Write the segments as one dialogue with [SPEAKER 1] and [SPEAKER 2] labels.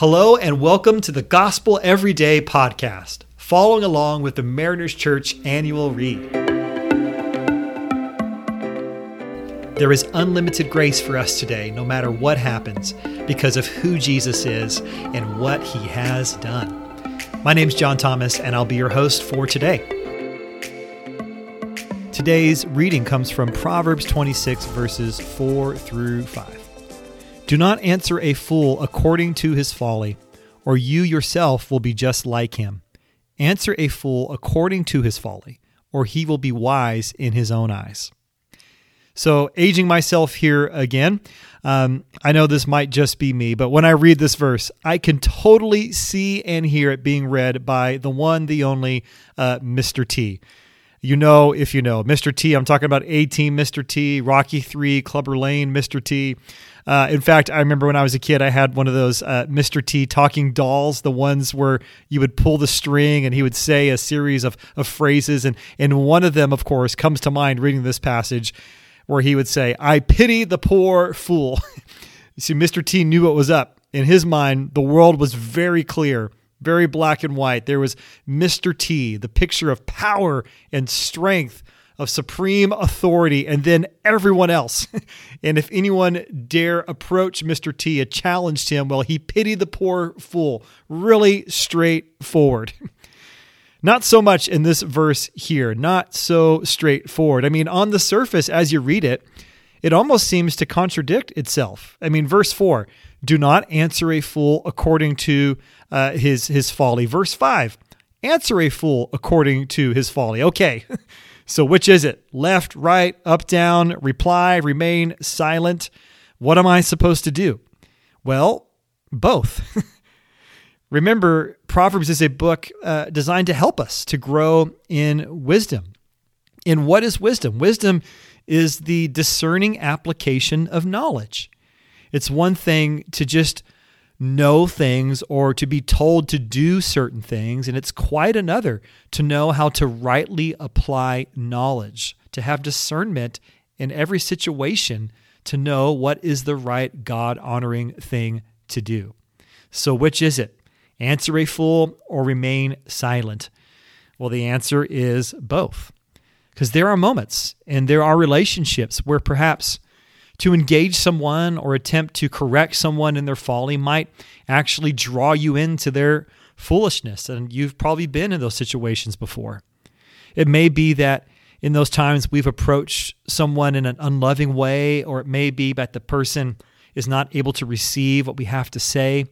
[SPEAKER 1] Hello, and welcome to the Gospel Everyday podcast, following along with the Mariners Church annual read. There is unlimited grace for us today, no matter what happens, because of who Jesus is and what he has done. My name is John Thomas, and I'll be your host for today. Today's reading comes from Proverbs 26, verses 4 through 5. Do not answer a fool according to his folly, or you yourself will be just like him. Answer a fool according to his folly, or he will be wise in his own eyes. So, aging myself here again, um, I know this might just be me, but when I read this verse, I can totally see and hear it being read by the one, the only uh, Mr. T. You know, if you know, Mr. T, I'm talking about A Team Mr. T, Rocky 3, Clubber Lang Mr. T. Uh, in fact, I remember when I was a kid, I had one of those uh, Mr. T talking dolls, the ones where you would pull the string and he would say a series of, of phrases. And, and one of them, of course, comes to mind reading this passage where he would say, I pity the poor fool. you see, Mr. T knew what was up. In his mind, the world was very clear very black and white. There was Mr. T, the picture of power and strength of supreme authority, and then everyone else. and if anyone dare approach Mr. T, it challenged him, well, he pitied the poor fool. Really straightforward. Not so much in this verse here, not so straightforward. I mean, on the surface, as you read it, it almost seems to contradict itself. I mean, verse 4 do not answer a fool according to uh, his, his folly. Verse 5 answer a fool according to his folly. Okay. So, which is it? Left, right, up, down, reply, remain silent? What am I supposed to do? Well, both. Remember, Proverbs is a book uh, designed to help us to grow in wisdom. In what is wisdom? Wisdom is the discerning application of knowledge. It's one thing to just know things or to be told to do certain things. And it's quite another to know how to rightly apply knowledge, to have discernment in every situation, to know what is the right God honoring thing to do. So, which is it? Answer a fool or remain silent? Well, the answer is both. Because there are moments and there are relationships where perhaps to engage someone or attempt to correct someone in their folly might actually draw you into their foolishness. And you've probably been in those situations before. It may be that in those times we've approached someone in an unloving way, or it may be that the person is not able to receive what we have to say.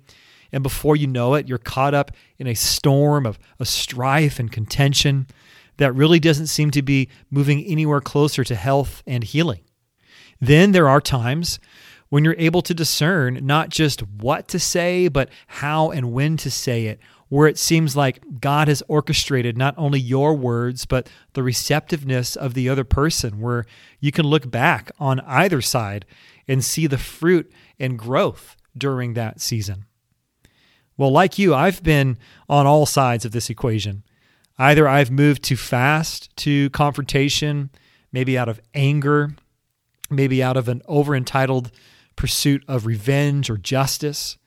[SPEAKER 1] And before you know it, you're caught up in a storm of, of strife and contention that really doesn't seem to be moving anywhere closer to health and healing. Then there are times when you're able to discern not just what to say, but how and when to say it, where it seems like God has orchestrated not only your words, but the receptiveness of the other person, where you can look back on either side and see the fruit and growth during that season. Well, like you, I've been on all sides of this equation. Either I've moved too fast to confrontation, maybe out of anger maybe out of an over entitled pursuit of revenge or justice.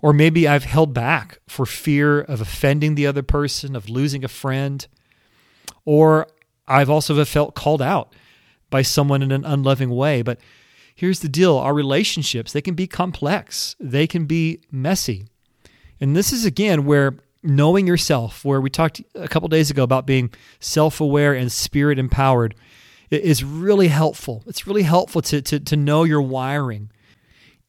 [SPEAKER 1] Or maybe I've held back for fear of offending the other person, of losing a friend. Or I've also felt called out by someone in an unloving way. But here's the deal our relationships, they can be complex, they can be messy. And this is again where knowing yourself, where we talked a couple days ago about being self aware and spirit empowered, is really helpful. It's really helpful to, to, to know your wiring.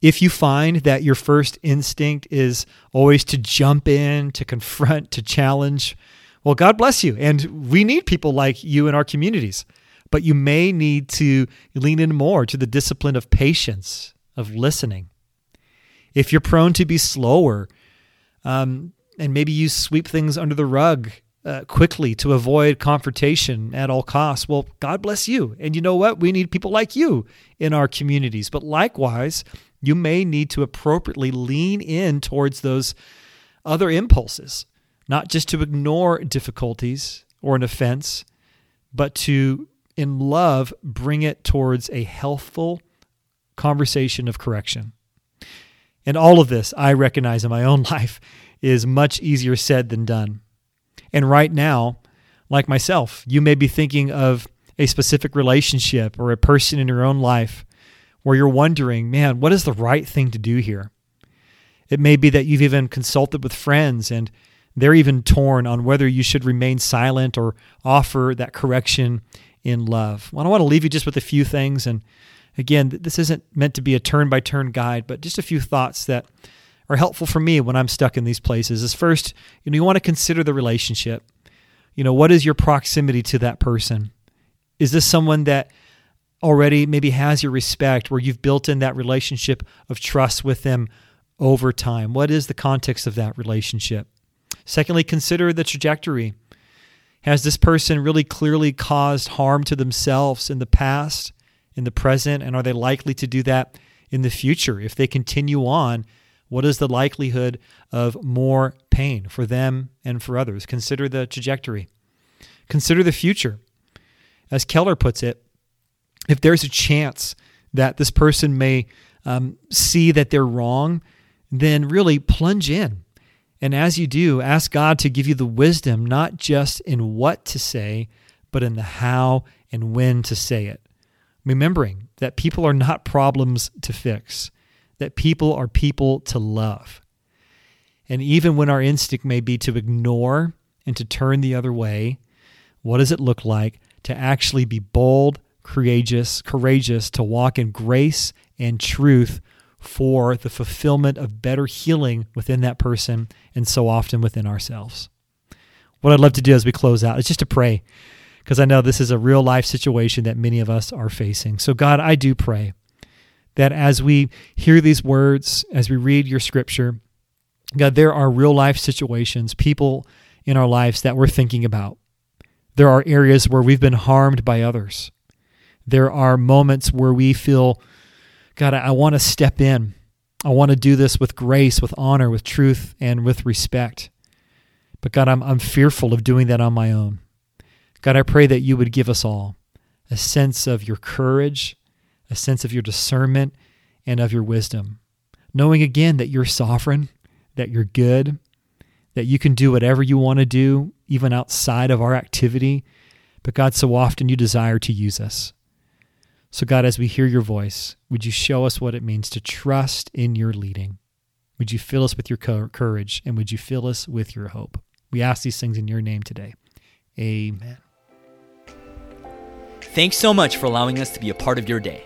[SPEAKER 1] If you find that your first instinct is always to jump in, to confront, to challenge, well, God bless you. And we need people like you in our communities. But you may need to lean in more to the discipline of patience, of listening. If you're prone to be slower, um, and maybe you sweep things under the rug uh, quickly to avoid confrontation at all costs. Well, God bless you. And you know what? We need people like you in our communities. But likewise, you may need to appropriately lean in towards those other impulses, not just to ignore difficulties or an offense, but to, in love, bring it towards a healthful conversation of correction. And all of this, I recognize in my own life, is much easier said than done. And right now, like myself, you may be thinking of a specific relationship or a person in your own life where you're wondering, man, what is the right thing to do here? It may be that you've even consulted with friends and they're even torn on whether you should remain silent or offer that correction in love. Well, I want to leave you just with a few things. And again, this isn't meant to be a turn by turn guide, but just a few thoughts that are helpful for me when I'm stuck in these places. Is first, you know, you want to consider the relationship. You know, what is your proximity to that person? Is this someone that already maybe has your respect, where you've built in that relationship of trust with them over time? What is the context of that relationship? Secondly, consider the trajectory. Has this person really clearly caused harm to themselves in the past, in the present, and are they likely to do that in the future? If they continue on, what is the likelihood of more pain for them and for others? Consider the trajectory. Consider the future. As Keller puts it, if there's a chance that this person may um, see that they're wrong, then really plunge in. And as you do, ask God to give you the wisdom, not just in what to say, but in the how and when to say it. Remembering that people are not problems to fix, that people are people to love. And even when our instinct may be to ignore and to turn the other way, what does it look like to actually be bold, courageous, courageous to walk in grace and truth for the fulfillment of better healing within that person and so often within ourselves. What I'd love to do as we close out is just to pray because I know this is a real life situation that many of us are facing. So, God, I do pray that as we hear these words, as we read your scripture, God, there are real life situations, people in our lives that we're thinking about. There are areas where we've been harmed by others. There are moments where we feel God, I, want to step in. I want to do this with grace, with honor, with truth, and with respect. But God, I'm, I'm fearful of doing that on my own. God, I pray that you would give us all a sense of your courage, a sense of your discernment, and of your wisdom. Knowing again that you're sovereign, that you're good, that you can do whatever you want to do, even outside of our activity. But God, so often you desire to use us. So, God, as we hear your voice, would you show us what it means to trust in your leading? Would you fill us with your courage and would you fill us with your hope? We ask these things in your name today. Amen.
[SPEAKER 2] Thanks so much for allowing us to be a part of your day.